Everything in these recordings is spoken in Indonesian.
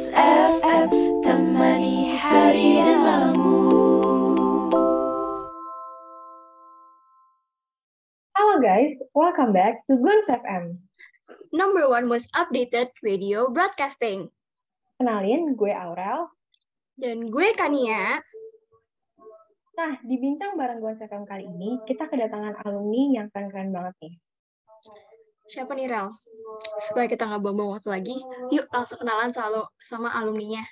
Guns FM Temani hari dan malammu Halo guys, welcome back to Guns FM. Number one most updated radio broadcasting. Kenalin, gue Aurel. Dan gue Kania. Nah, di bincang bareng Guns FM kali ini, kita kedatangan alumni yang keren-keren banget nih. Siapa nih, Rel? Supaya kita nggak buang-buang waktu lagi, yuk langsung kenalan selalu sama alumninya.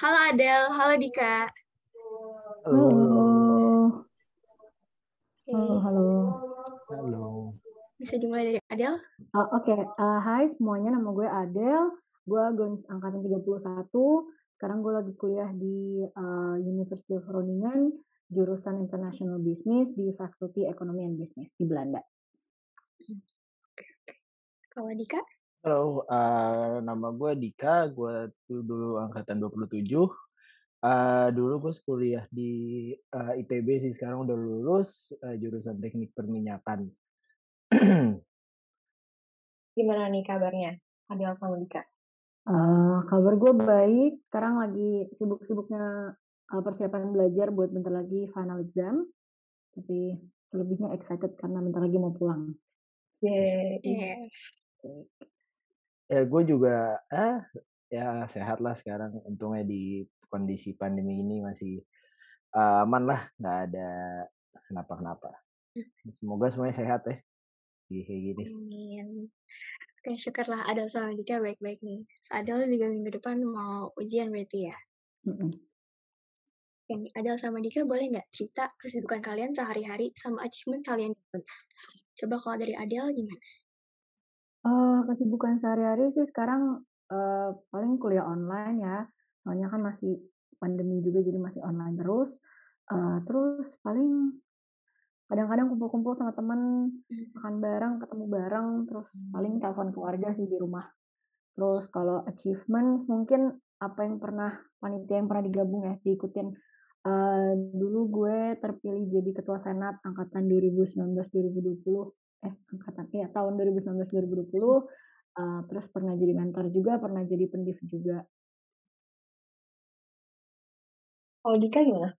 Halo Adel, halo Dika. Halo. Oke, Halo, halo. Halo. Bisa dimulai dari Adel? Uh, Oke, uh, hai semuanya, nama gue Adel. Gue Gons angkatan 31. Sekarang gue lagi kuliah di uh, University of Groningen, jurusan International Business di Fakulti Ekonomi and Business di Belanda. Kalau Dika? Halo, uh, nama gue Dika, gue tuh dulu angkatan 27. Uh, dulu gue kuliah di uh, ITB sih, sekarang udah lulus uh, jurusan teknik perminyakan. Gimana nih kabarnya, Adel sama Dika? Uh, kabar gue baik, sekarang lagi sibuk-sibuknya uh, persiapan belajar buat bentar lagi final exam. Tapi selebihnya excited karena bentar lagi mau pulang. Yeay. Yes. Ya gue juga, ah ya sehat lah sekarang. Untungnya di kondisi pandemi ini masih uh, aman lah, nggak ada kenapa-kenapa. Semoga semuanya sehat ya, kayak gini. Amin. Oke, syukurlah Adel sama Dika baik-baik nih. Adel juga minggu depan mau ujian berarti ya? Mm-mm. Oke, Adel sama Dika boleh nggak cerita kesibukan kalian sehari-hari sama achievement kalian? Coba kalau dari Adel gimana? Eh, kesibukan sehari-hari sih sekarang eh, paling kuliah online ya. Soalnya kan masih pandemi juga jadi masih online terus. Eh, terus paling kadang-kadang kumpul-kumpul sama temen, makan bareng, ketemu bareng, terus paling telepon keluarga sih di rumah. Terus kalau achievement mungkin apa yang pernah panitia yang pernah digabung ya diikutin. Eh, dulu gue terpilih jadi ketua senat angkatan 2019-2020 eh angkatan ya tahun 2019-2020 eh, terus pernah jadi mentor juga pernah jadi pendiv juga. Kalau Dika gimana?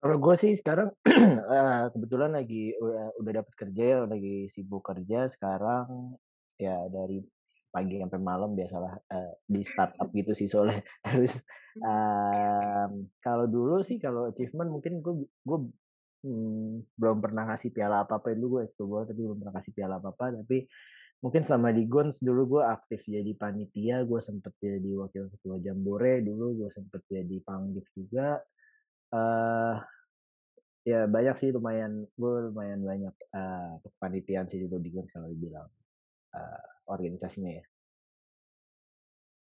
Kalau gue sih sekarang eh, kebetulan lagi udah, udah dapat kerja ya, lagi sibuk kerja. Sekarang ya dari pagi sampai malam biasalah eh, di startup gitu sih soalnya. Terus em, kalau dulu sih kalau achievement mungkin gue gue hmm, belum pernah kasih piala apa apa dulu gue ekskul tapi belum pernah kasih piala apa apa tapi mungkin selama di Gons dulu gue aktif jadi panitia. Gue sempet jadi wakil ketua jambore dulu gue sempet jadi panggif juga. Eh ya banyak sih lumayan gue lumayan banyak eh kepanitiaan sih dulu di Gons kalau dibilang eh, organisasinya ya.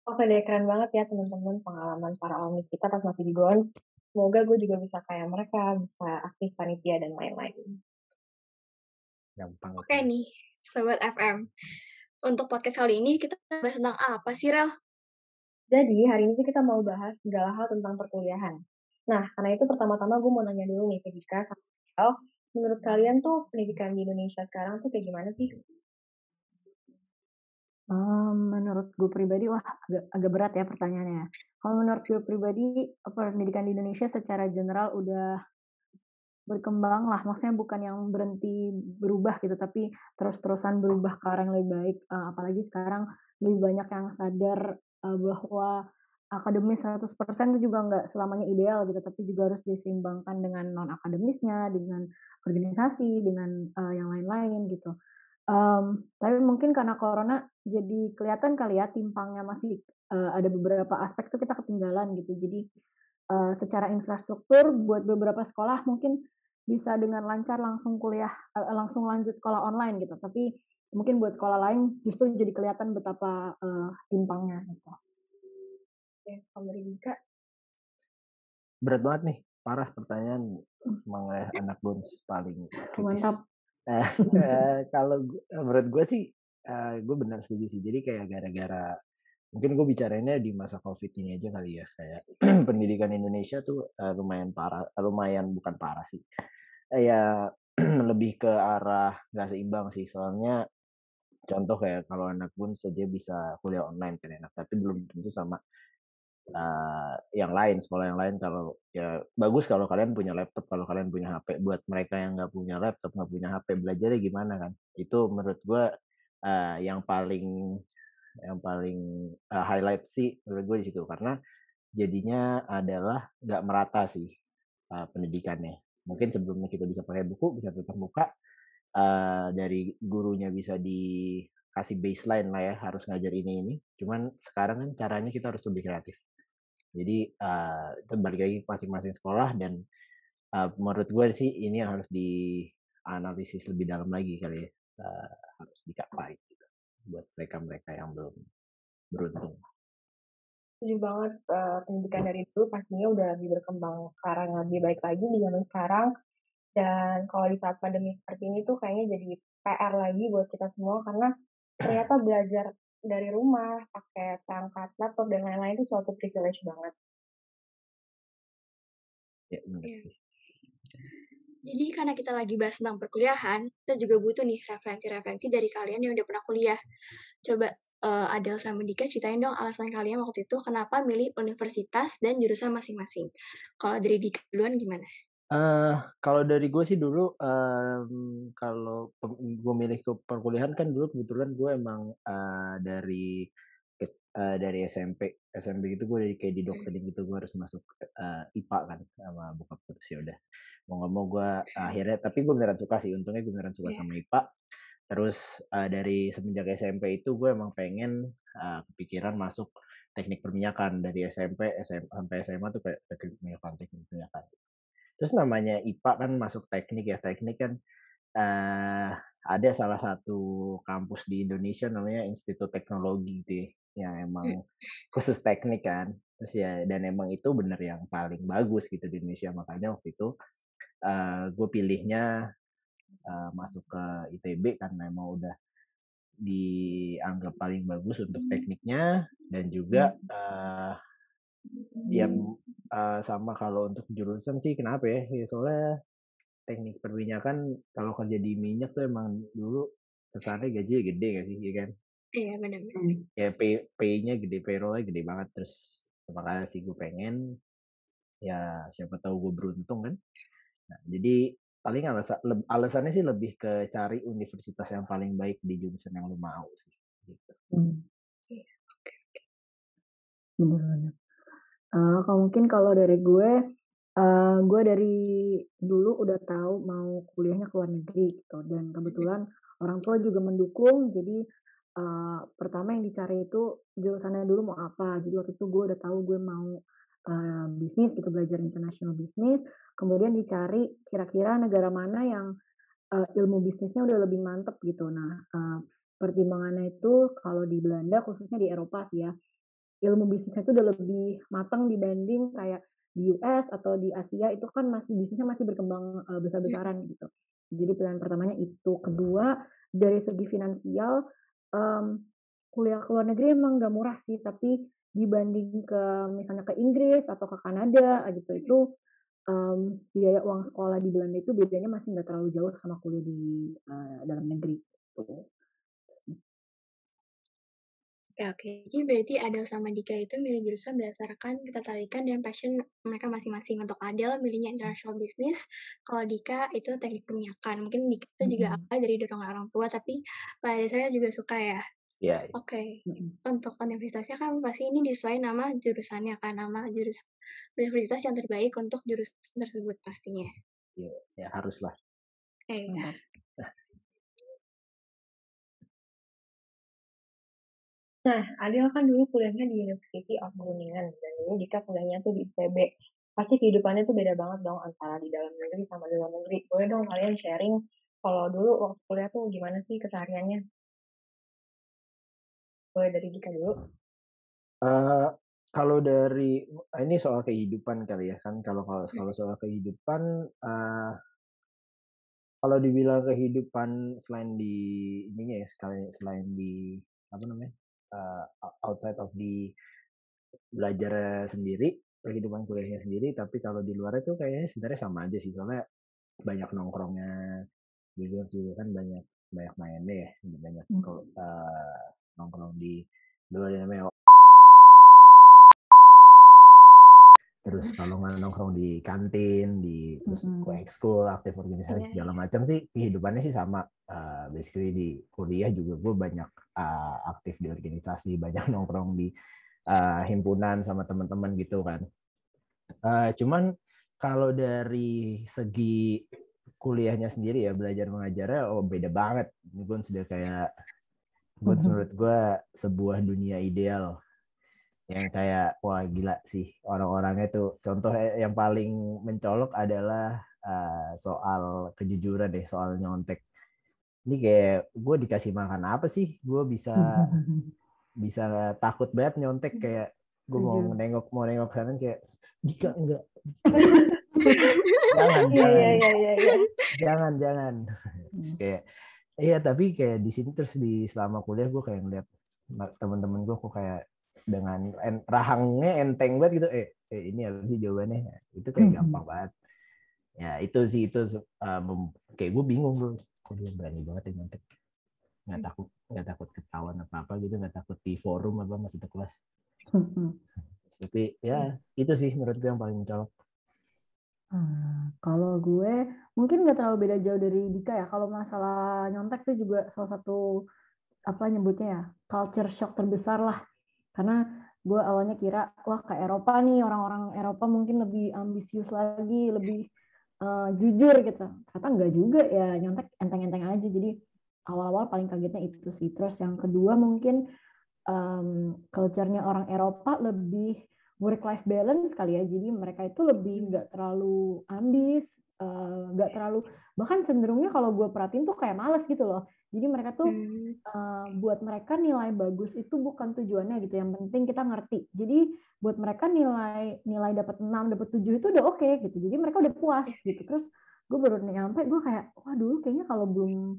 Oke deh, keren banget ya teman-teman pengalaman para alumni kita pas masih di Gons. Semoga gue juga bisa kayak mereka, bisa aktif panitia dan lain-lain. gampang Oke nih, Sobat FM. Untuk podcast kali ini kita bahas tentang apa sih, Rel? Jadi, hari ini kita mau bahas segala hal tentang perkuliahan. Nah, karena itu pertama-tama gue mau nanya dulu nih ke Dika sama Adel, menurut kalian tuh pendidikan di Indonesia sekarang tuh kayak gimana sih? Em, menurut gue pribadi wah agak, agak berat ya pertanyaannya. Kalau menurut gue pribadi pendidikan di Indonesia secara general udah berkembang lah. Maksudnya bukan yang berhenti berubah gitu tapi terus-terusan berubah ke arah lebih baik. Apalagi sekarang lebih banyak yang sadar bahwa akademis 100% itu juga nggak selamanya ideal gitu tapi juga harus diseimbangkan dengan non akademisnya dengan organisasi dengan yang lain-lain gitu Em, tapi mungkin karena corona jadi kelihatan kali ya timpangnya masih eh, ada beberapa aspek tuh kita ketinggalan gitu jadi eh, secara infrastruktur buat beberapa sekolah mungkin bisa dengan lancar langsung kuliah eh, langsung lanjut sekolah online gitu tapi mungkin buat sekolah lain justru jadi kelihatan betapa eh, timpangnya gitu. Oke, kalau dari Dika, berat banget nih parah pertanyaan emang ya anak Gons paling kritis. Mantap. Eh, eh, kalau eh, menurut gue sih eh, gue benar setuju sih. Jadi kayak gara-gara mungkin gue bicarainnya di masa covid ini aja kali ya kayak pendidikan Indonesia tuh lumayan parah lumayan bukan parah sih. Ya lebih ke arah nggak seimbang sih. Soalnya contoh kayak kalau anak pun saja bisa kuliah online kan enak, tapi belum tentu sama uh, yang lain sekolah yang lain kalau ya bagus kalau kalian punya laptop kalau kalian punya HP buat mereka yang nggak punya laptop nggak punya HP belajarnya gimana kan? Itu menurut gue uh, yang paling yang paling uh, highlight sih menurut gue di situ. Karena jadinya adalah nggak merata sih uh, pendidikannya. Mungkin sebelumnya kita bisa pakai buku bisa tetap buka uh, dari gurunya bisa dikasih baseline lah ya harus ngajar ini ini. Cuman sekarang kan caranya kita harus lebih kreatif jadi uh, itu balik lagi masing-masing sekolah dan uh, menurut gue sih ini harus dianalisis lebih dalam lagi kali ya. Uh, harus dikapai gitu buat mereka-mereka yang belum beruntung. Setuju banget uh, pendidikan dari dulu pastinya udah lebih berkembang sekarang lebih baik lagi di zaman sekarang. Dan kalau di saat pandemi seperti ini tuh kayaknya jadi PR lagi buat kita semua karena ternyata belajar dari rumah, pakai perangkat laptop dan lain-lain itu suatu privilege banget. Ya, benar Iya. sih. Jadi karena kita lagi bahas tentang perkuliahan, kita juga butuh nih referensi-referensi dari kalian yang udah pernah kuliah. Coba uh, Adel sama Dika ceritain dong alasan kalian waktu itu kenapa milih universitas dan jurusan masing-masing. Kalau dari Dika duluan gimana? Uh, kalau dari gue sih dulu, um, kalau gue milih ke perkuliahan kan dulu kebetulan gue emang uh, dari uh, dari SMP SMP gitu gue kayak di doktrin gitu gue harus masuk uh, IPA kan sama bokap gue terus ya udah. Mau nggak mau gue akhirnya tapi gue beneran suka sih untungnya gue beneran suka yeah. sama IPA terus uh, dari semenjak SMP itu gue emang pengen uh, kepikiran masuk teknik perminyakan. Dari SMP SMP sampai SMA tuh kayak teknik perminyakan teknik perminyakan Terus namanya IPA kan masuk teknik ya, teknik kan uh, ada salah satu kampus di Indonesia namanya Institut Teknologi gitu ya, yang emang khusus teknik kan. Terus ya dan emang itu bener yang paling bagus gitu di Indonesia. Makanya waktu itu uh, gue pilihnya uh, masuk ke ITB karena emang udah dianggap paling bagus untuk tekniknya. Dan juga uh, ya uh, sama kalau untuk jurusan sih kenapa ya? ya soalnya teknik perminyakan kalau kerja di minyak tuh emang dulu kesannya gaji gede gak sih ya kan iya benar-benar ya pay pay-nya gede payroll-nya gede banget terus makanya sih gue pengen ya siapa tahu gue beruntung kan nah jadi paling alasan alasannya sih lebih ke cari universitas yang paling baik di jurusan yang lu mau sih gitu. Hmm. Benar-benar. Uh, kalau mungkin kalau dari gue, uh, gue dari dulu udah tahu mau kuliahnya ke luar negeri gitu. Dan kebetulan orang tua juga mendukung. Jadi uh, pertama yang dicari itu jurusannya dulu mau apa. Jadi waktu itu gue udah tahu gue mau uh, bisnis gitu belajar international bisnis kemudian dicari kira-kira negara mana yang uh, ilmu bisnisnya udah lebih mantep gitu. Nah uh, pertimbangannya itu kalau di Belanda khususnya di Eropa sih ya ilmu bisnisnya itu udah lebih matang dibanding kayak di US atau di Asia itu kan masih bisnisnya masih berkembang uh, besar-besaran gitu. Jadi pilihan pertamanya itu. Kedua dari segi finansial um, kuliah ke luar negeri emang gak murah sih, tapi dibanding ke misalnya ke Inggris atau ke Kanada gitu itu um, biaya uang sekolah di Belanda itu bedanya masih nggak terlalu jauh sama kuliah di uh, dalam negeri. Gitu. Ya, oke. Jadi berarti Adel sama Dika itu milih jurusan berdasarkan ketertarikan dan passion mereka masing-masing. Untuk Adel milihnya international business, kalau Dika itu teknik perminyakan. Mungkin Dika itu juga awal dari dorongan orang tua, tapi pada dasarnya juga suka ya. Iya. Oke. Untuk universitasnya kan pasti ini disesuaikan nama jurusannya kan, nama jurus universitas yang terbaik untuk jurusan tersebut pastinya. Iya, ya haruslah. Iya. Nah, Adil kan dulu kuliahnya di University of Groningen dan dulu Dika kuliahnya tuh di ITB. Pasti kehidupannya tuh beda banget dong antara di dalam negeri sama di luar negeri. Boleh dong kalian sharing kalau dulu waktu kuliah tuh gimana sih kesehariannya? Boleh dari Dika dulu. Uh, kalau dari ini soal kehidupan kali ya kan kalau kalau kalau soal kehidupan uh, kalau dibilang kehidupan selain di ininya ya selain di apa namanya uh, outside of di belajar sendiri kehidupan kuliahnya sendiri tapi kalau di luar itu kayaknya sebenarnya sama aja sih soalnya banyak nongkrongnya juga juga kan banyak banyak mainnya ya banyak Hmm. kalau eh, nongkrong di dulu ada namanya nggak nongkrong di kantin di terus ke ekskul aktif organisasi Iya. segala macam sih kehidupannya sih sama. Eh, basically di kuliah juga gue banyak eh, aktif di organisasi banyak nongkrong di eh, himpunan sama teman-teman gitu kan. Eh, cuman kalau dari segi kuliahnya sendiri ya belajar mengajarnya oh beda banget. Gue sudah kayak gue menurut gue sebuah dunia ideal yang kayak wah gila sih orang-orangnya tuh contoh yang paling mencolok adalah eh, soal kejujuran deh soal nyontek. Ini kayak gue dikasih makan apa sih? Gue bisa bisa takut banget nyontek. Kayak gue mau nengok mau nengok sana kayak jika enggak. Jangan Iya, jangan. iya, iya, iya. jangan jangan. Hmm. kayak iya tapi kayak di sini terus di selama kuliah gue kayak ngeliat ma- teman-teman gue kok kayak dengan en, rahangnya enteng banget gitu. Eh, eh ini apa sih jawabannya? Itu kayak Hmm. gampang banget. Ya itu sih itu uh, mem- kayak gue bingung bro kok dia berani banget ya nyontek nggak takut nggak takut ketahuan apa apa gitu nggak takut di forum apa masih di kelas. Tapi ya itu sih menurut gue yang paling mencolok. Hmm, kalau gue mungkin nggak terlalu beda jauh dari Dika ya. Kalau masalah nyontek itu juga salah satu apa nyebutnya ya culture shock terbesar lah. Karena gue awalnya kira wah ke Eropa nih orang-orang Eropa mungkin lebih ambisius lagi, lebih eh, jujur gitu. Ternyata enggak juga ya nyontek enteng-enteng aja. Jadi awal-awal paling kagetnya itu sih. Terus yang kedua mungkin em, culture-nya orang Eropa lebih work life balance kali ya jadi mereka itu lebih nggak terlalu ambis eh, nggak terlalu bahkan cenderungnya kalau gue perhatiin tuh kayak males gitu loh jadi mereka tuh Hmm. eh, buat mereka nilai bagus itu bukan tujuannya gitu yang penting kita ngerti. Jadi buat mereka nilai nilai dapat 6 dapat 7 itu udah oke gitu. Jadi mereka udah puas gitu. Terus gue baru nyampe gue kayak wah dulu kayaknya kalau belum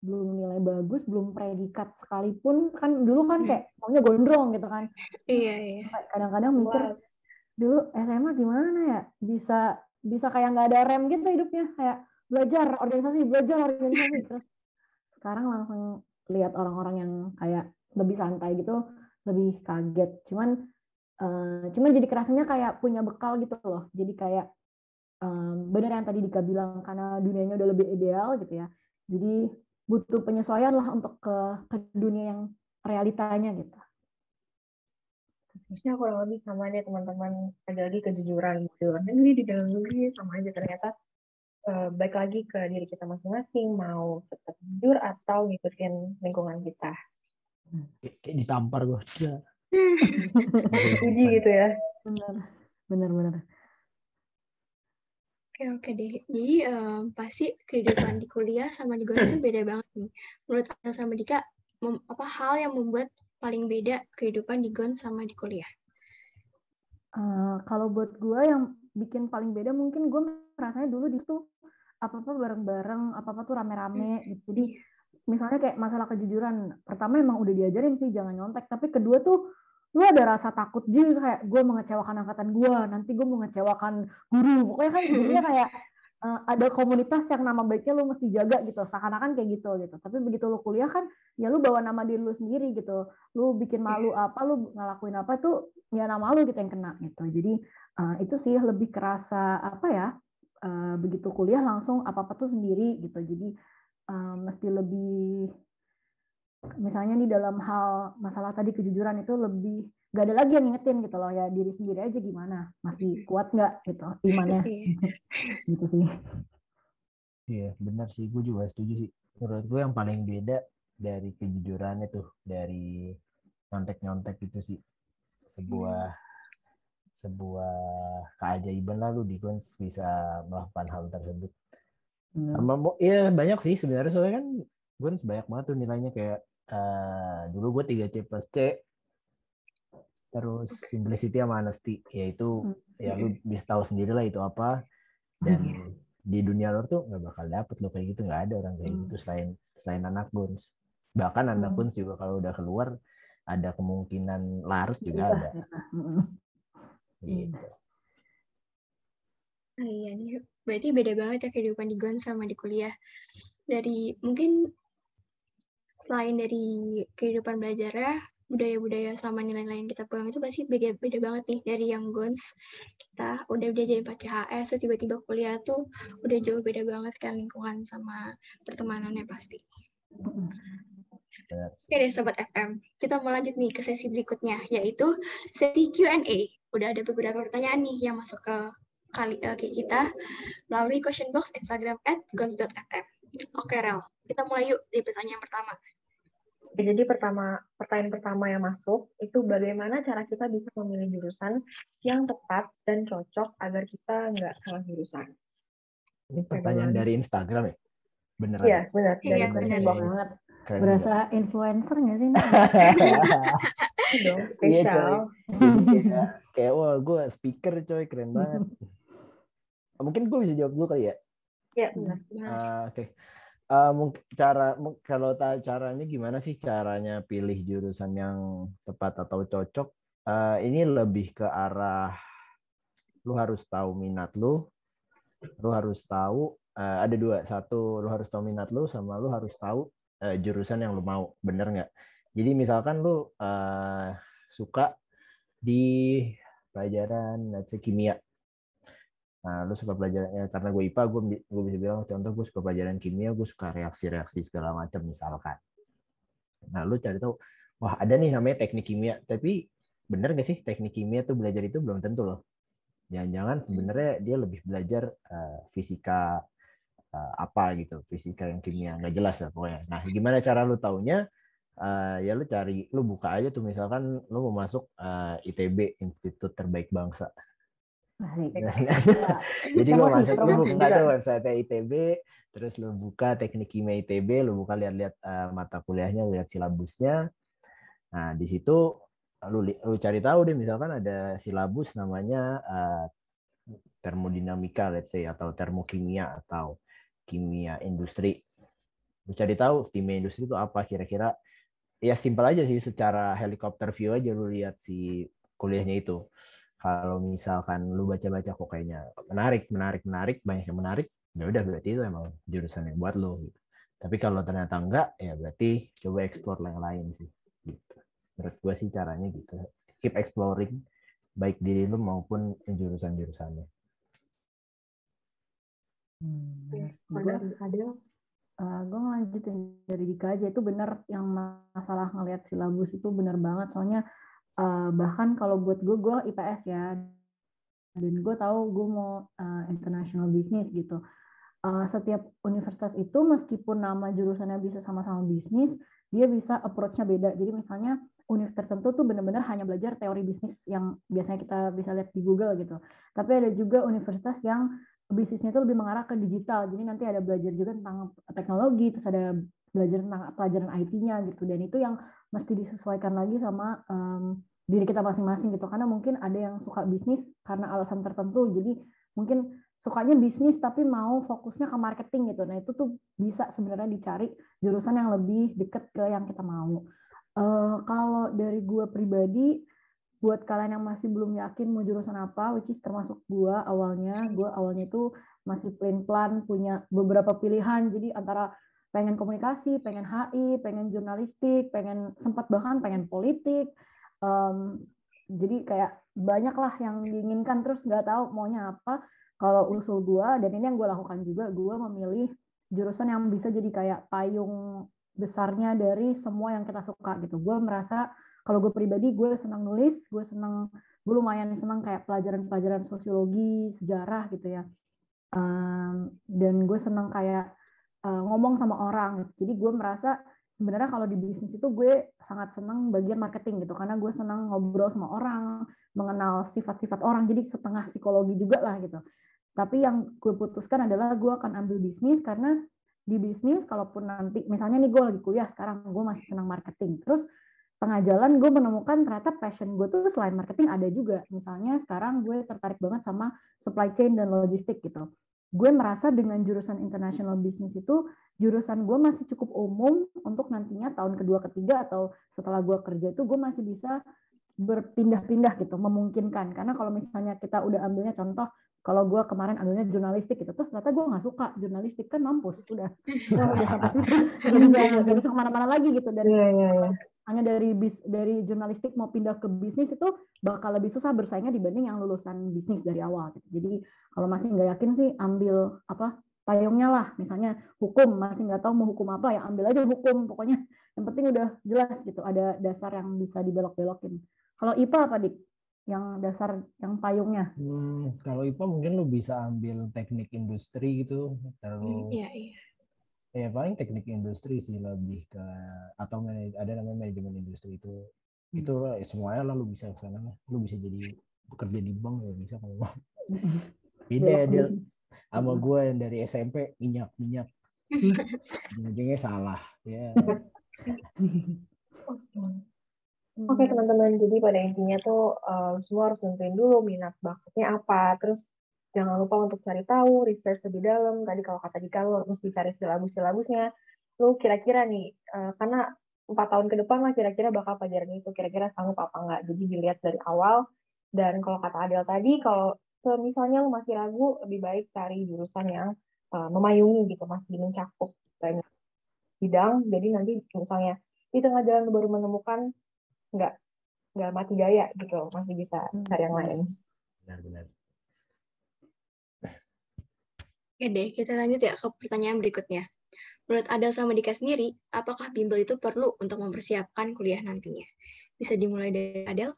belum nilai bagus belum predikat sekalipun kan dulu kan kayak maunya gondrong gitu kan. Iya, iya. kadang-kadang mikir Wow. dulu SMA gimana ya? Bisa bisa kayak nggak ada rem gitu hidupnya. Kayak belajar organisasi belajar organisasi. Terus sekarang langsung lihat orang-orang yang kayak lebih santai gitu lebih kaget. Cuman eh, cuman jadi kerasanya kayak punya bekal gitu loh. Jadi kayak em, bener yang tadi Dika bilang karena dunianya udah lebih ideal gitu ya. Jadi butuh penyesuaian lah untuk ke, ke dunia yang realitanya gitu. Terusnya kurang lebih sama deh teman-teman. Ada lagi kejujuran. Di di dalam negeri, sama aja ternyata eh, baik lagi ke diri kita masing-masing, mau tetap jujur atau ngikutin lingkungan kita. kayak, kayak ditampar gue Uji gitu ya. bener bener bener Oke, oke deh. Jadi em, pasti kehidupan di kuliah sama di Gonsu beda banget nih. Menurut Anda sama Dika, mem- apa hal yang membuat paling beda kehidupan di Gon sama di kuliah? Eh, kalau buat gue yang bikin paling beda mungkin gue rasanya dulu di situ apa-apa bareng-bareng, apa-apa tuh rame-rame gitu. Jadi misalnya kayak masalah kejujuran, pertama emang udah diajarin sih jangan nyontek, tapi kedua tuh lu ada rasa takut juga kayak gue mengecewakan angkatan gue, nanti gue mengecewakan guru. Pokoknya kan jadinya kayak eh, ada komunitas yang nama baiknya lu mesti jaga gitu, seakan-akan kayak gitu gitu. Tapi begitu lu kuliah kan ya lu bawa nama diri lu sendiri gitu. Lu bikin malu apa, lu ngelakuin apa tuh ya nama lu gitu yang kena gitu. Jadi eh, itu sih lebih kerasa apa ya? eh, begitu kuliah langsung apa-apa tuh sendiri gitu. Jadi eh, mesti lebih misalnya nih dalam hal masalah tadi kejujuran itu lebih gak ada lagi yang ngingetin gitu loh ya diri sendiri aja gimana masih kuat nggak gitu imannya Iya. gitu sih Iya, benar sih. Gue juga setuju sih. Menurut gue yang paling beda dari kejujuran itu, dari nyontek-nyontek itu sih sebuah sebuah keajaiban lah lu di Guns bisa melakukan hal tersebut. Bener. Sama iya banyak sih sebenarnya soalnya kan Guns banyak banget tuh nilainya kayak eh, dulu gue 3 C plus C terus simplicity sama honesty yaitu Hmm. ya lu bisa tahu sendiri lah itu apa dan di dunia luar tuh nggak bakal dapet lo kayak gitu nggak ada orang kayak Hmm. gitu selain selain anak guns bahkan anak Hmm. guns juga kalau udah keluar ada kemungkinan larut juga Iya, ada ya. Mm-mm. gitu Ah, iya nih, berarti beda banget ya kehidupan di Gon sama di kuliah. Dari mungkin selain dari kehidupan belajarnya, budaya-budaya sama nilai-nilai yang kita pegang itu pasti beda, beda banget nih dari yang Gons kita udah diajarin 4 CHS terus tiba-tiba kuliah tuh udah jauh beda banget kan lingkungan sama pertemanannya pasti. Oke deh Sobat FM, kita mau lanjut nih ke sesi berikutnya, yaitu sesi Q&A. Udah ada beberapa pertanyaan nih yang masuk ke kali eh, ke kita melalui question box Instagram at gons.fm. Oke Rel, kita mulai yuk di pertanyaan pertama. Oke, jadi pertama pertanyaan pertama yang masuk itu bagaimana cara kita bisa memilih jurusan yang tepat dan cocok agar kita nggak salah jurusan. Ini pertanyaan dari Instagram ya? Beneran? Iya, benar. Dari Iya, benar. banget. Keren Berasa influencer nggak sih? Nak? dong, Iya, spesial. coy. Jadi kayak, wah gue speaker coy, keren banget. Mungkin gue bisa jawab dulu kali ya? Iya, benar. Ah, Oke. Ah, mungkin cara kalau caranya gimana sih caranya pilih jurusan yang tepat atau cocok? Ah, ini lebih ke arah lu harus tahu minat lu, lu harus tahu eh, ada dua, satu lu harus tahu minat lu sama lu harus tahu eh, jurusan yang lu mau, bener nggak? Jadi misalkan lu eh, suka di pelajaran let's kimia, Nah, lu suka pelajarannya karena gue IPA, gue, gue bisa bilang contoh gue suka pelajaran kimia, gue suka reaksi-reaksi segala macam misalkan. Nah, lu cari tahu, wah ada nih namanya teknik kimia, tapi bener gak sih teknik kimia tuh belajar itu belum tentu loh. Jangan-jangan sebenarnya dia lebih belajar eh, fisika eh, apa gitu, fisika yang kimia nggak jelas lah pokoknya. Nah, gimana cara lu taunya? Eh, ya lu cari, lu buka aja tuh misalkan lu mau masuk eh, ITB, Institut Terbaik Bangsa. Asik. Jadi lu Promosi, masuk lu promosi buka tuh website ITB, terus lu buka teknik kimia ITB, lu buka lihat-lihat eh, mata kuliahnya, lihat silabusnya. Nah, di situ lu li- lu cari tahu deh misalkan ada silabus namanya eh, termodinamika let's say atau termokimia atau kimia industri. Lu cari tahu kimia industri itu apa kira-kira ya simpel aja sih secara helikopter view aja lu lihat si kuliahnya itu kalau misalkan lu baca-baca kok kayaknya menarik, menarik, menarik, banyak yang menarik, ya udah berarti itu emang jurusan yang buat lo. Gitu. Tapi kalau ternyata enggak, ya berarti coba explore yang lain sih. Gitu. Menurut gue sih caranya gitu. Keep exploring, baik diri lu maupun jurusan-jurusannya. Hmm, Ada, gue ada. gue ngelanjutin dari Dika aja itu benar yang masalah ngelihat silabus itu benar banget soalnya eh, bahkan kalau buat gue gue IPS ya. Dan gue tahu gue mau eh, international business gitu. Eh, setiap universitas itu meskipun nama jurusannya bisa sama-sama bisnis dia bisa approach-nya beda. Jadi misalnya universitas tertentu tuh benar-benar hanya belajar teori bisnis yang biasanya kita bisa lihat di Google gitu. Tapi ada juga universitas yang bisnisnya itu lebih mengarah ke digital. Jadi nanti ada belajar juga tentang teknologi, terus ada belajar tentang pelajaran IT-nya gitu. Dan itu yang mesti disesuaikan lagi sama em, diri kita masing-masing gitu. Karena mungkin ada yang suka bisnis karena alasan tertentu. Jadi mungkin sukanya bisnis tapi mau fokusnya ke marketing gitu. Nah itu tuh bisa sebenarnya dicari jurusan yang lebih deket ke yang kita mau. Eh, kalau dari gue pribadi, buat kalian yang masih belum yakin mau jurusan apa, which is termasuk gue awalnya, gue awalnya itu masih plain plan punya beberapa pilihan, jadi antara pengen komunikasi, pengen HI, pengen jurnalistik, pengen sempat bahkan pengen politik, Em, jadi kayak banyak lah yang diinginkan terus nggak tahu maunya apa. Kalau usul gue dan ini yang gue lakukan juga, gue memilih jurusan yang bisa jadi kayak payung besarnya dari semua yang kita suka gitu. Gue merasa kalau gue pribadi gue senang nulis gue senang gue lumayan senang kayak pelajaran-pelajaran sosiologi sejarah gitu ya Um, dan gue senang kayak uh, ngomong sama orang. Jadi gue merasa sebenarnya kalau di bisnis itu gue sangat senang bagian marketing gitu. Karena gue senang ngobrol sama orang mengenal sifat-sifat orang. Jadi setengah psikologi juga lah gitu. Tapi yang gue putuskan adalah gue akan ambil bisnis karena di bisnis kalaupun nanti misalnya nih gue lagi kuliah sekarang gue masih senang marketing. Terus tengah jalan gue menemukan ternyata passion gue tuh selain marketing ada juga. Misalnya sekarang gue tertarik banget sama supply chain dan logistik gitu. Gue merasa dengan jurusan international business itu jurusan gue masih cukup umum untuk nantinya tahun kedua ketiga atau setelah gue kerja itu gue masih bisa berpindah-pindah gitu memungkinkan karena kalau misalnya kita udah ambilnya contoh kalau gue kemarin ambilnya jurnalistik gitu terus ternyata gue nggak suka jurnalistik kan mampus udah udah bisa ke mana-mana lagi gitu dari Iya, iya, iya. Hanya dari bis dari jurnalistik mau pindah ke bisnis itu bakal lebih susah bersaingnya dibanding yang lulusan bisnis dari awal gitu. jadi kalau masih nggak yakin sih ambil apa payungnya lah. Misalnya hukum masih nggak tahu mau hukum apa ya ambil aja hukum. Pokoknya yang penting udah jelas gitu ada dasar yang bisa dibelok-belokin. Kalau IPA apa dik? Yang dasar yang payungnya? Hmm, kalau IPA mungkin lu bisa ambil teknik industri gitu, terus Iya, iya. Ya paling teknik industri sih lebih ke atau manaj- ada namanya manajemen industri itu. Hmm. itu lah, ya semuanya lah lu bisa ke sana lah, lu bisa jadi bekerja di bank ya bisa kalau mau. Beda ya dia sama gue yang dari SMP minyak minyak, ujungnya salah ya. Oke teman-teman, jadi pada intinya tuh eh, semua harus nentuin dulu minat bakatnya apa, terus jangan lupa untuk cari tahu, research lebih dalam. Tadi kalau kata Dika, lu mesti cari silabus-silabusnya. Lu kira-kira nih, eh, karena empat tahun ke depan lah kira-kira bakal pelajaran itu, kira-kira sanggup apa enggak. Jadi dilihat dari awal. Dan kalau kata Adel tadi, kalau misalnya lu masih ragu, lebih baik cari jurusan yang eh, memayungi gitu, masih mencakup banyak bidang. Jadi nanti misalnya di tengah jalan baru menemukan nggak nggak mati gaya gitu masih bisa cari yang lain Benar-benar. Oke deh, kita lanjut ya ke pertanyaan berikutnya. Menurut Adel sama Dika sendiri, apakah bimbel itu perlu untuk mempersiapkan kuliah nantinya? Bisa dimulai dari Adel?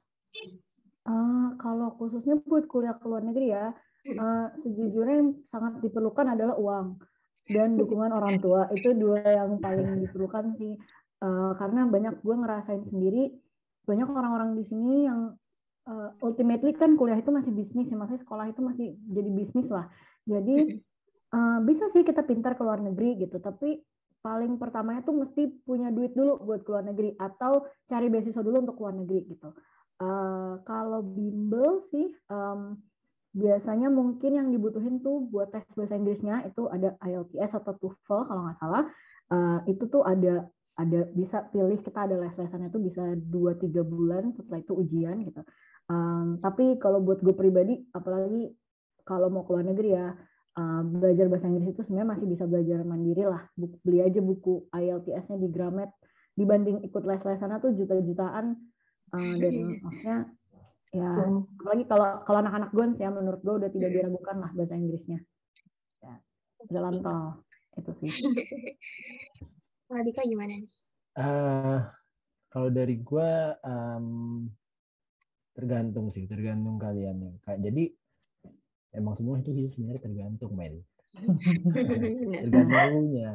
Ah, kalau khususnya buat kuliah ke luar negeri ya, eh, sejujurnya yang sangat diperlukan adalah uang dan dukungan orang tua. Itu dua yang paling diperlukan sih. Eh, karena banyak gue ngerasain sendiri, banyak orang-orang di sini yang eh, ultimately kan kuliah itu masih bisnis ya, maksudnya sekolah itu masih jadi bisnis lah. Jadi eh, bisa sih kita pintar ke luar negeri gitu, tapi paling pertamanya tuh mesti punya duit dulu buat ke luar negeri atau cari beasiswa dulu untuk ke luar negeri gitu. Eh, kalau bimbel sih em, biasanya mungkin yang dibutuhin tuh buat tes bahasa Inggrisnya itu ada IELTS atau TOEFL kalau nggak salah. Eh, itu tuh ada ada bisa pilih kita ada les-lesannya tuh bisa 2-3 bulan setelah itu ujian gitu. Em, tapi kalau buat gue pribadi apalagi kalau mau ke luar negeri ya eh, belajar bahasa Inggris itu sebenarnya masih bisa belajar mandiri lah. Buku- beli aja buku IELTS-nya di Gramet. Dibanding ikut les-lesannya tuh juta-jutaan. Eh, dan maksudnya ya Hmm. apalagi kalau kalau anak-anak gue ya menurut gue udah tidak diragukan lah bahasa Inggrisnya. Ya, jalan tol itu sih. Kalau Dika gimana nih? Eh, kalau dari gua em, tergantung sih, tergantung kalian Kayak jadi emang semua itu hidup sebenarnya tergantung men. Benar. Tergantung elunya.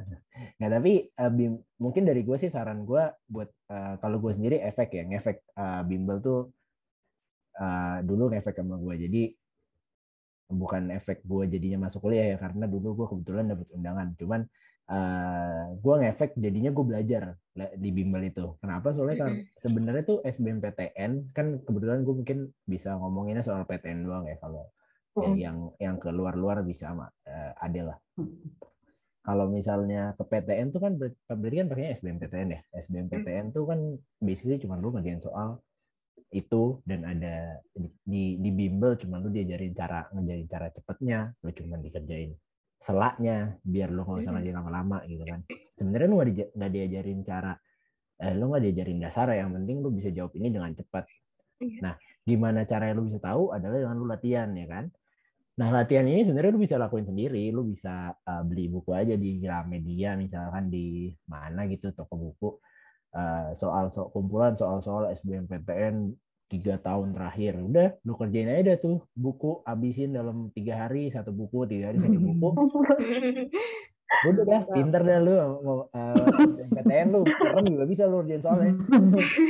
Nah tapi eh, bim- mungkin dari gue sih saran gue buat eh, kalau gue sendiri efek ya, ngefek eh, bimbel tuh eh, dulu ngefek sama gue. Jadi bukan efek gue jadinya masuk kuliah ya karena dulu gue kebetulan dapet undangan. Cuman eh gue ngefek jadinya gue belajar di bimbel itu. Kenapa? Soalnya kan sebenarnya tuh SBMPTN kan kebetulan gue mungkin bisa ngomonginnya soal PTN doang ya kalau ya, Mm. yang yang ke luar-luar bisa sama eh, ada lah. Kalau misalnya ke PTN tuh kan ber- berarti kan pakainya SBMPTN ya. SBMPTN tuh kan basically cuma lu ngerjain soal itu dan ada di, di, bimbel cuma lu diajarin cara ngejarin cara cepetnya, lu cuma dikerjain selaknya biar lu nggak usah ngerjain lama-lama gitu kan. Sebenarnya lu nggak diajarin cara eh, lu nggak diajarin dasar yang penting lu bisa jawab ini dengan cepat. Iya. Nah, gimana caranya lu bisa tahu adalah dengan lu latihan ya kan. Nah, latihan ini sebenarnya lu bisa lakuin sendiri. Lu bisa uh, beli buku aja di Gramedia misalkan di mana gitu toko buku. Uh, soal soal kumpulan soal-soal SBMPTN tiga tahun terakhir. Udah, lu kerjain aja tuh buku habisin dalam tiga hari satu buku, tiga hari satu buku. Udah dah, pinter dah lu mau uh, SBMPTN lu, keren juga bisa lu kerjain soalnya.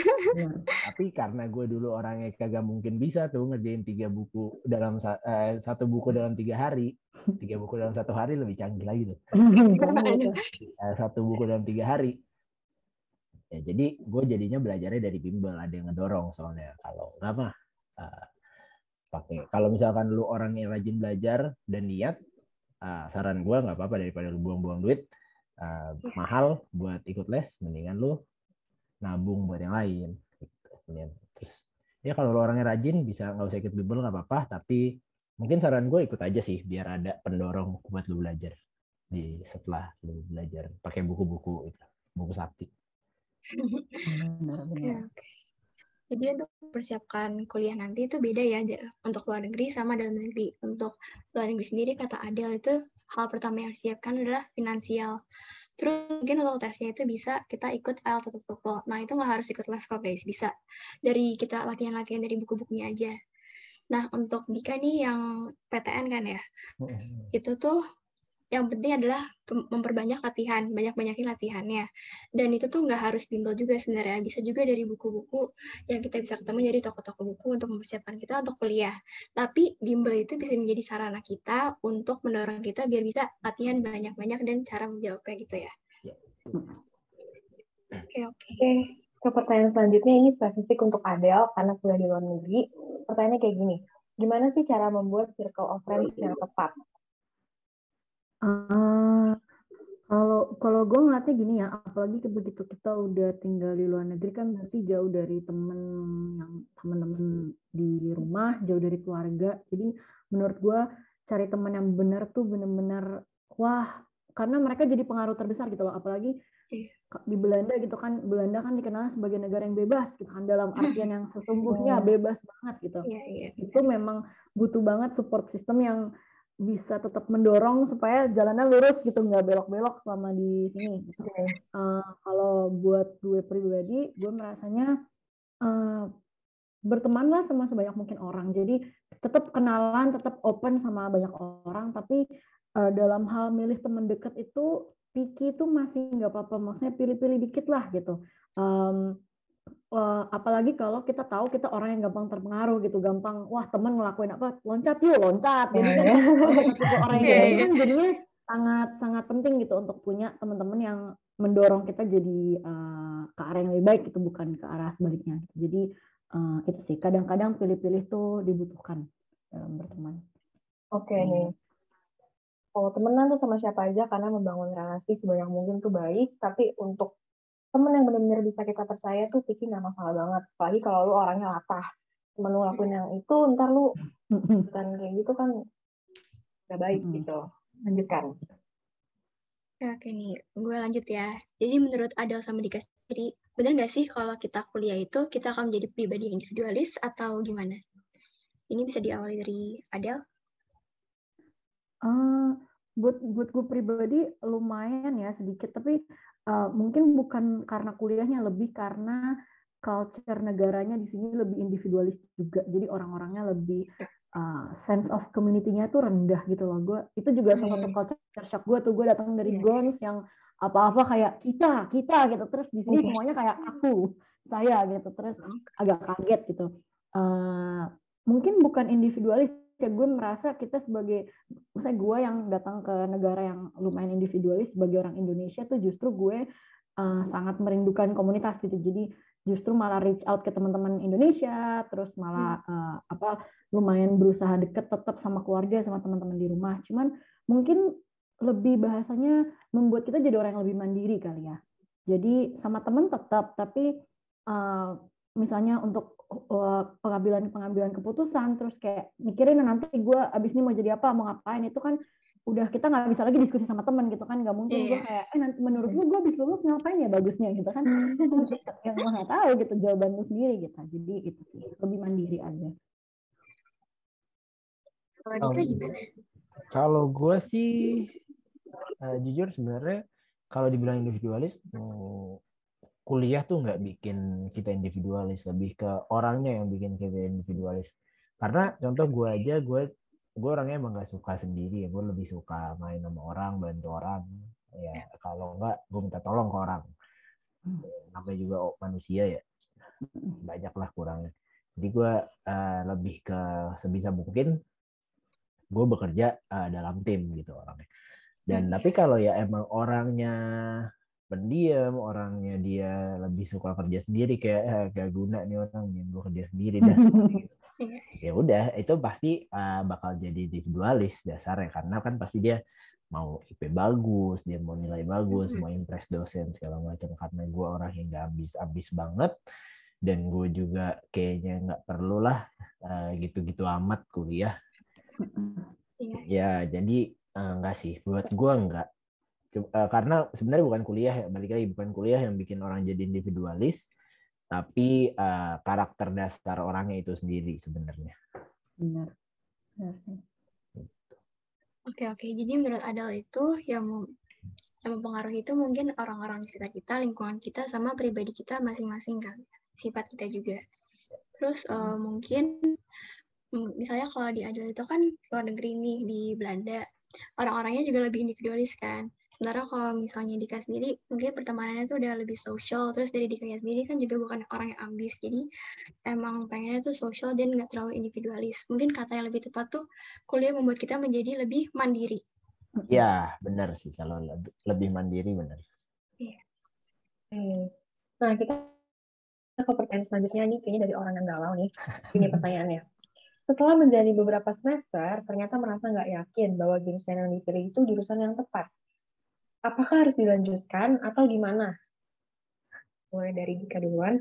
Tapi karena gue dulu orangnya kagak mungkin bisa tuh ngerjain tiga buku dalam eh, satu buku dalam tiga hari, tiga buku dalam satu hari lebih canggih lagi tuh. Eh, satu buku dalam tiga hari. Ya, jadi gue jadinya belajarnya dari bimbel, ada yang ngedorong soalnya. Kalau mah eh, pakai. Kalau misalkan lu orang yang rajin belajar dan niat, eh, saran gue nggak apa-apa daripada lu buang-buang duit eh, mahal buat ikut les, mendingan lu nabung buat yang lain. Gitu. Terus ya kalau lu orangnya rajin bisa nggak usah ikut bimbel nggak apa-apa, tapi mungkin saran gue ikut aja sih biar ada pendorong buat lu belajar di setelah lu belajar pakai buku-buku itu buku sakti Benar-benar. Oke, oke. Jadi untuk persiapkan kuliah nanti itu beda ya untuk luar negeri sama dalam negeri. Untuk luar negeri sendiri kata Adel itu hal pertama yang disiapkan adalah finansial. Terus mungkin untuk tesnya itu bisa kita ikut IELTS atau TOEFL. Nah itu nggak harus ikut les kok guys, bisa dari kita latihan-latihan dari buku-bukunya aja. Nah untuk Dika nih yang PTN kan ya, itu tuh yang penting adalah memperbanyak latihan, banyak-banyakin latihannya. Dan itu tuh nggak harus bimbel juga sebenarnya, bisa juga dari buku-buku yang kita bisa ketemu dari toko-toko buku untuk mempersiapkan kita untuk kuliah. Tapi bimbel itu bisa menjadi sarana kita untuk mendorong kita biar bisa latihan banyak-banyak dan cara menjawabnya gitu ya. Ya. Oke, oke. Oke, ke pertanyaan selanjutnya ini spesifik untuk Adele karena kuliah di luar negeri. Pertanyaannya kayak gini, gimana sih cara membuat circle of friends yang tepat? Ah, kalau kalau gue ngeliatnya gini ya, apalagi ke- begitu kita udah tinggal di luar negeri kan berarti jauh dari temen yang temen-temen di rumah, jauh dari keluarga. Jadi menurut gue cari teman yang benar tuh bener-bener wah, karena mereka jadi pengaruh terbesar gitu loh. Apalagi Iya. di Belanda gitu kan, Belanda kan dikenal sebagai negara yang bebas gitu kan dalam artian yang sesungguhnya bebas banget gitu Iya, iya. itu memang butuh banget support system yang bisa tetap mendorong supaya jalannya lurus gitu nggak belok-belok selama di sini gitu. Eh, kalau buat gue pribadi gue merasanya eh, bertemanlah sama sebanyak mungkin orang. Jadi tetap kenalan tetap open sama banyak orang tapi eh, dalam hal milih teman dekat itu picky itu masih nggak apa-apa. Maksudnya pilih-pilih dikit lah gitu. Em, eh, apalagi kalau kita tahu kita orang yang gampang terpengaruh gitu gampang wah temen ngelakuin apa? Loncat yuk loncat. Jadi kan kalau kita tipe orang yang Iya, kayak iya. gitu kan jadinya sangat sangat penting gitu untuk punya teman-teman yang mendorong kita jadi eh, ke arah yang lebih baik itu bukan ke arah sebaliknya jadi eh, itu sih kadang-kadang pilih-pilih tuh dibutuhkan dalam berteman. Oke. Nih, kalau temenan tuh sama siapa aja karena membangun relasi sebanyak mungkin tuh baik, tapi untuk temen yang benar-benar bisa kita percaya tuh Vicky nggak masalah banget. Apalagi kalau lu orangnya latah. Temen lu lakuin yang itu, ntar lu bukan kayak gitu kan nggak baik gitu. Lanjutkan. Oke, nih, gue lanjut ya. Jadi menurut Adel sama Dika sendiri, benar nggak sih kalau kita kuliah itu kita akan menjadi pribadi yang individualis atau gimana? Ini bisa diawali dari Adel. Eh, buat buat gue pribadi lumayan ya sedikit. Tapi eh, mungkin bukan karena kuliahnya lebih karena culture negaranya di sini lebih individualis juga. Jadi orang-orangnya lebih eh, sense of community-nya tuh rendah gitu loh. Gue itu juga salah satu Hmm. culture shock gue tuh. Gue datang dari Iya. Gons yang apa-apa kayak kita kita gitu. Terus di sini Oke. semuanya kayak aku saya gitu. Terus agak kaget gitu. Eh, mungkin bukan individualis ya gue merasa kita sebagai misalnya gue yang datang ke negara yang lumayan individualis sebagai orang Indonesia tuh justru gue uh, sangat merindukan komunitas gitu. Jadi justru malah reach out ke teman-teman Indonesia terus malah uh, apa lumayan berusaha deket tetap sama keluarga sama teman-teman di rumah. Cuman mungkin lebih bahasanya membuat kita jadi orang yang lebih mandiri kali ya. Jadi sama teman tetap tapi uh, misalnya untuk uh, pengambilan pengambilan keputusan terus kayak mikirin nanti gue abis ini mau jadi apa mau ngapain itu kan udah kita nggak bisa lagi diskusi sama teman gitu kan nggak mungkin gue Iya. kayak eh nanti menurut lu gue abis lulus ngapain ya bagusnya gitu kan yang gue nggak tahu gitu jawaban lu sendiri gitu jadi itu sih lebih mandiri aja Kalau gimana? Kalau gue sih eh, jujur sebenarnya kalau dibilang individualis hmm, kuliah tuh nggak bikin kita individualis lebih ke orangnya yang bikin kita individualis. Karena contoh gue aja gue gue orangnya emang nggak suka sendiri ya gue lebih suka main sama orang bantu orang. Ya kalau nggak gue minta tolong ke orang. Namanya juga manusia ya. Banyak lah kurangnya. Jadi gue eh, lebih ke sebisa mungkin gue bekerja eh, dalam tim gitu orangnya. Dan tapi kalau ya emang orangnya pendiam orangnya dia lebih suka kerja sendiri kayak eh, gak guna nih orang yang gue kerja sendiri dah gitu. Iya. ya udah itu pasti eh, bakal jadi individualis dasarnya karena kan pasti dia mau IP bagus dia mau nilai bagus mau impress dosen segala macam karena gue orang yang gak habis-habis banget dan gue juga kayaknya nggak perlu lah eh, gitu-gitu amat kuliah Iya. Ya, jadi eh, enggak sih. Buat gua enggak. Cuma- eh, karena sebenarnya bukan kuliah ya, balik lagi bukan kuliah yang bikin orang jadi individualis, tapi eh, karakter dasar orangnya itu sendiri sebenarnya. Benar. Benar sih. Oke, oke. Jadi menurut Adel itu yang yang mempengaruhi itu mungkin orang-orang di sekitar kita, lingkungan kita, sama pribadi kita masing-masing kan. Sifat kita juga. Terus eh, mungkin misalnya kalau di Adel itu kan luar negeri nih di Belanda, orang-orangnya juga lebih individualis kan. Sementara kalau misalnya Dika sendiri, mungkin pertemanannya tuh udah lebih social. Terus dari Dikanya sendiri kan juga bukan orang yang ambis. Jadi emang pengennya tuh social dan nggak terlalu individualis. Mungkin kata yang lebih tepat tuh kuliah membuat kita menjadi lebih mandiri. Ya, benar sih kalau lebih, lebih mandiri benar. Hmm. Nah, kita ke pertanyaan selanjutnya nih, kayaknya dari orang yang galau nih. Ini pertanyaannya. Setelah menjalani beberapa semester, ternyata merasa nggak yakin bahwa jurusan yang dipilih itu jurusan yang tepat. Apakah harus dilanjutkan atau gimana? Mulai dari Dika duluan.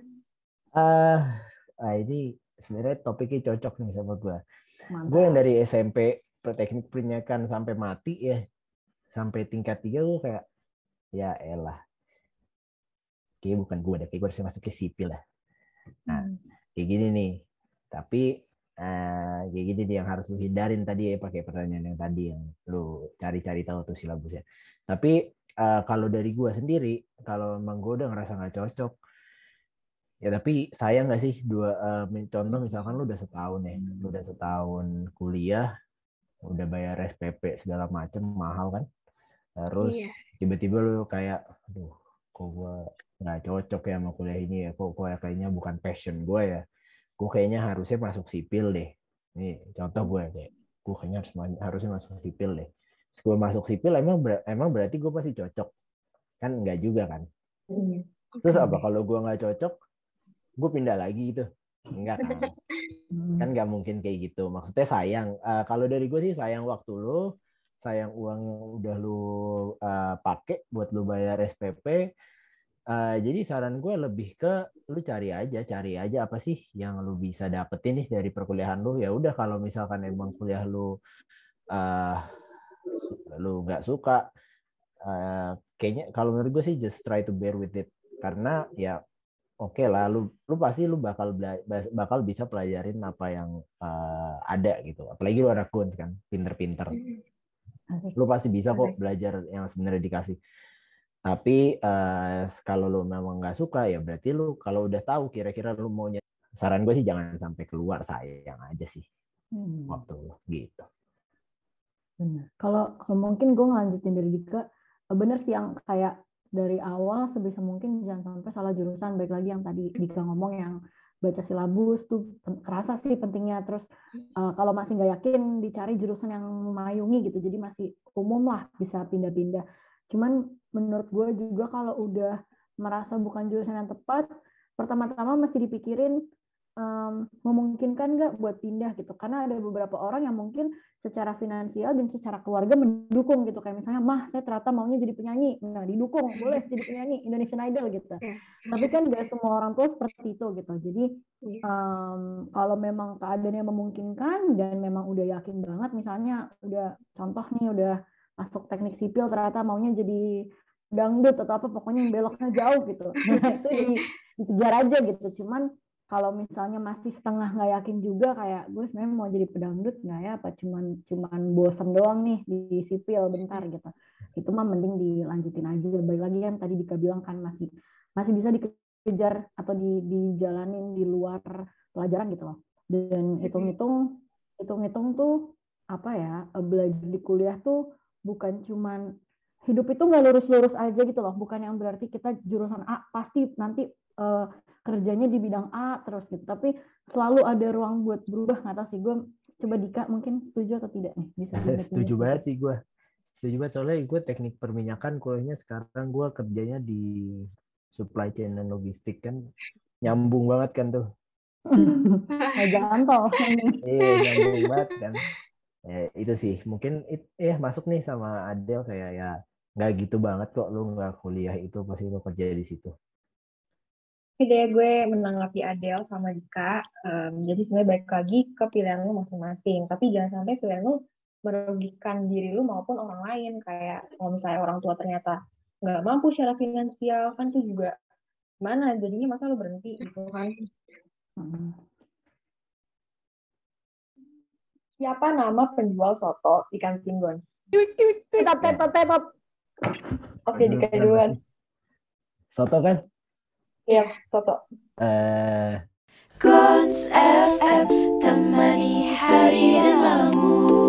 Ah, ah, ini sebenarnya topiknya cocok nih sama. Mantap. Gue yang dari SMP teknik penyiakan sampai mati ya, sampai tingkat tiga gue kayak ya elah. Kayaknya bukan gue deh, kayak gue harus masuk ke sipil lah. Nah, Hmm. kayak gini nih. Tapi eh, kayak gini nih yang harus lu hindarin tadi ya pakai pertanyaan yang tadi yang lu cari-cari tahu tuh silabusnya. Tapi eh, kalau dari gua sendiri, kalau emang gue udah ngerasa nggak cocok, ya tapi sayang nggak sih dua min- contoh misalkan lu udah setahun ya, lu udah setahun kuliah, udah bayar SPP segala macem mahal kan, terus Iya. tiba-tiba lu kayak, aduh, kok gua nggak cocok ya sama kuliah ini ya, kok ya kayaknya bukan passion gue ya, gue kayaknya harusnya masuk sipil deh. Nih contoh gue kayak, gue kayaknya harus harusnya masuk sipil deh. Gue masuk sipil emang ber- emang berarti gue pasti cocok, kan nggak juga kan? Terus apa kalau gue nggak cocok, gue pindah lagi gitu? Enggak kan? Hmm. kan nggak mungkin kayak gitu maksudnya sayang Eh, kalau dari gue sih sayang waktu lu sayang uang yang udah lu eh, pakai buat lu bayar SPP Eh, jadi saran gue lebih ke lu cari aja cari aja apa sih yang lu bisa dapetin nih dari perkuliahan lu ya udah kalau misalkan emang kuliah lu eh lu nggak suka. Eh, kayaknya kalau menurut gue sih just try to bear with it. Karena ya oke lah lu lu pasti lu bakal bakal bisa pelajarin apa yang eh, ada gitu. Apalagi lu anak guns kan pinter-pinter. Lu pasti bisa kok belajar yang sebenarnya dikasih. Tapi eh, kalau lu memang nggak suka ya berarti lu kalau udah tahu kira-kira lu maunya saran gue sih jangan sampai keluar sayang aja sih Hmm. waktu lu gitu Benar. Kalau mungkin gue ngelanjutin dari Dika, eh, bener sih yang kayak dari awal sebisa mungkin jangan sampai salah jurusan. Baik lagi yang tadi Dika ngomong yang baca silabus tuh kerasa sih pentingnya. Terus eh, kalau masih nggak yakin dicari jurusan yang memayungi gitu. Jadi masih umum lah bisa pindah-pindah. Cuman menurut gue juga kalau udah merasa bukan jurusan yang tepat, pertama-tama mesti dipikirin em, memungkinkan nggak buat pindah gitu. Karena ada beberapa orang yang mungkin secara finansial dan secara keluarga mendukung gitu. Kayak misalnya mah saya ternyata maunya jadi penyanyi. Nah didukung. Boleh jadi penyanyi. Indonesian Idol gitu. Iya. tapi kan gak semua orang tua seperti itu gitu. Jadi Iya. em, kalau memang keadaannya memungkinkan dan memang udah yakin banget misalnya udah contoh nih udah masuk teknik sipil ternyata maunya jadi dangdut atau apa pokoknya yang beloknya jauh gitu. Nah itu di, dikejar aja gitu. Cuman kalau misalnya masih setengah nggak yakin juga kayak gue sebenarnya mau jadi pedangdut nggak ya? Apa cuman cuman bosan doang nih di sipil bentar gitu. Itu mah mending dilanjutin aja. Baik lagi kan tadi Dika bilang kan masih masih bisa dikejar atau di dijalanin di luar pelajaran gitu loh. Dan hitung-hitung hitung-hitung tuh apa ya belajar di kuliah tuh bukan cuman hidup itu nggak lurus-lurus aja gitu loh. Bukan yang berarti kita jurusan A pasti nanti eh, kerjanya di bidang A terus gitu. Tapi selalu ada ruang buat berubah nggak tahu sih gue coba Dika mungkin setuju atau tidak nih bisa setuju banget sih gue setuju banget soalnya gue teknik perminyakan kuliahnya sekarang gue kerjanya di supply chain dan logistik kan. Nyambung banget kan tuh. Jalan tol iya nyambung banget kan. Ya, itu sih. Mungkin it, eh masuk nih sama Adel kayak ya nggak gitu banget kok lu nggak kuliah itu pasti lu kerja di situ Oke gue menanggapi Adele sama Dika. Em, jadi sebenarnya baik lagi ke pilihan lu masing-masing. Tapi jangan sampai pilihan lu merugikan diri lu maupun orang lain. Kayak kalau misalnya orang tua ternyata nggak mampu secara finansial, kan tuh juga gimana? Jadinya masa lu berhenti gitu kan. Siapa nama penjual soto di kantin? Tetap, tetap, tetap. Oke, Dika duluan. Soto kan? Iya, Toto. Eh. Uh... FM temani hari dan malammu.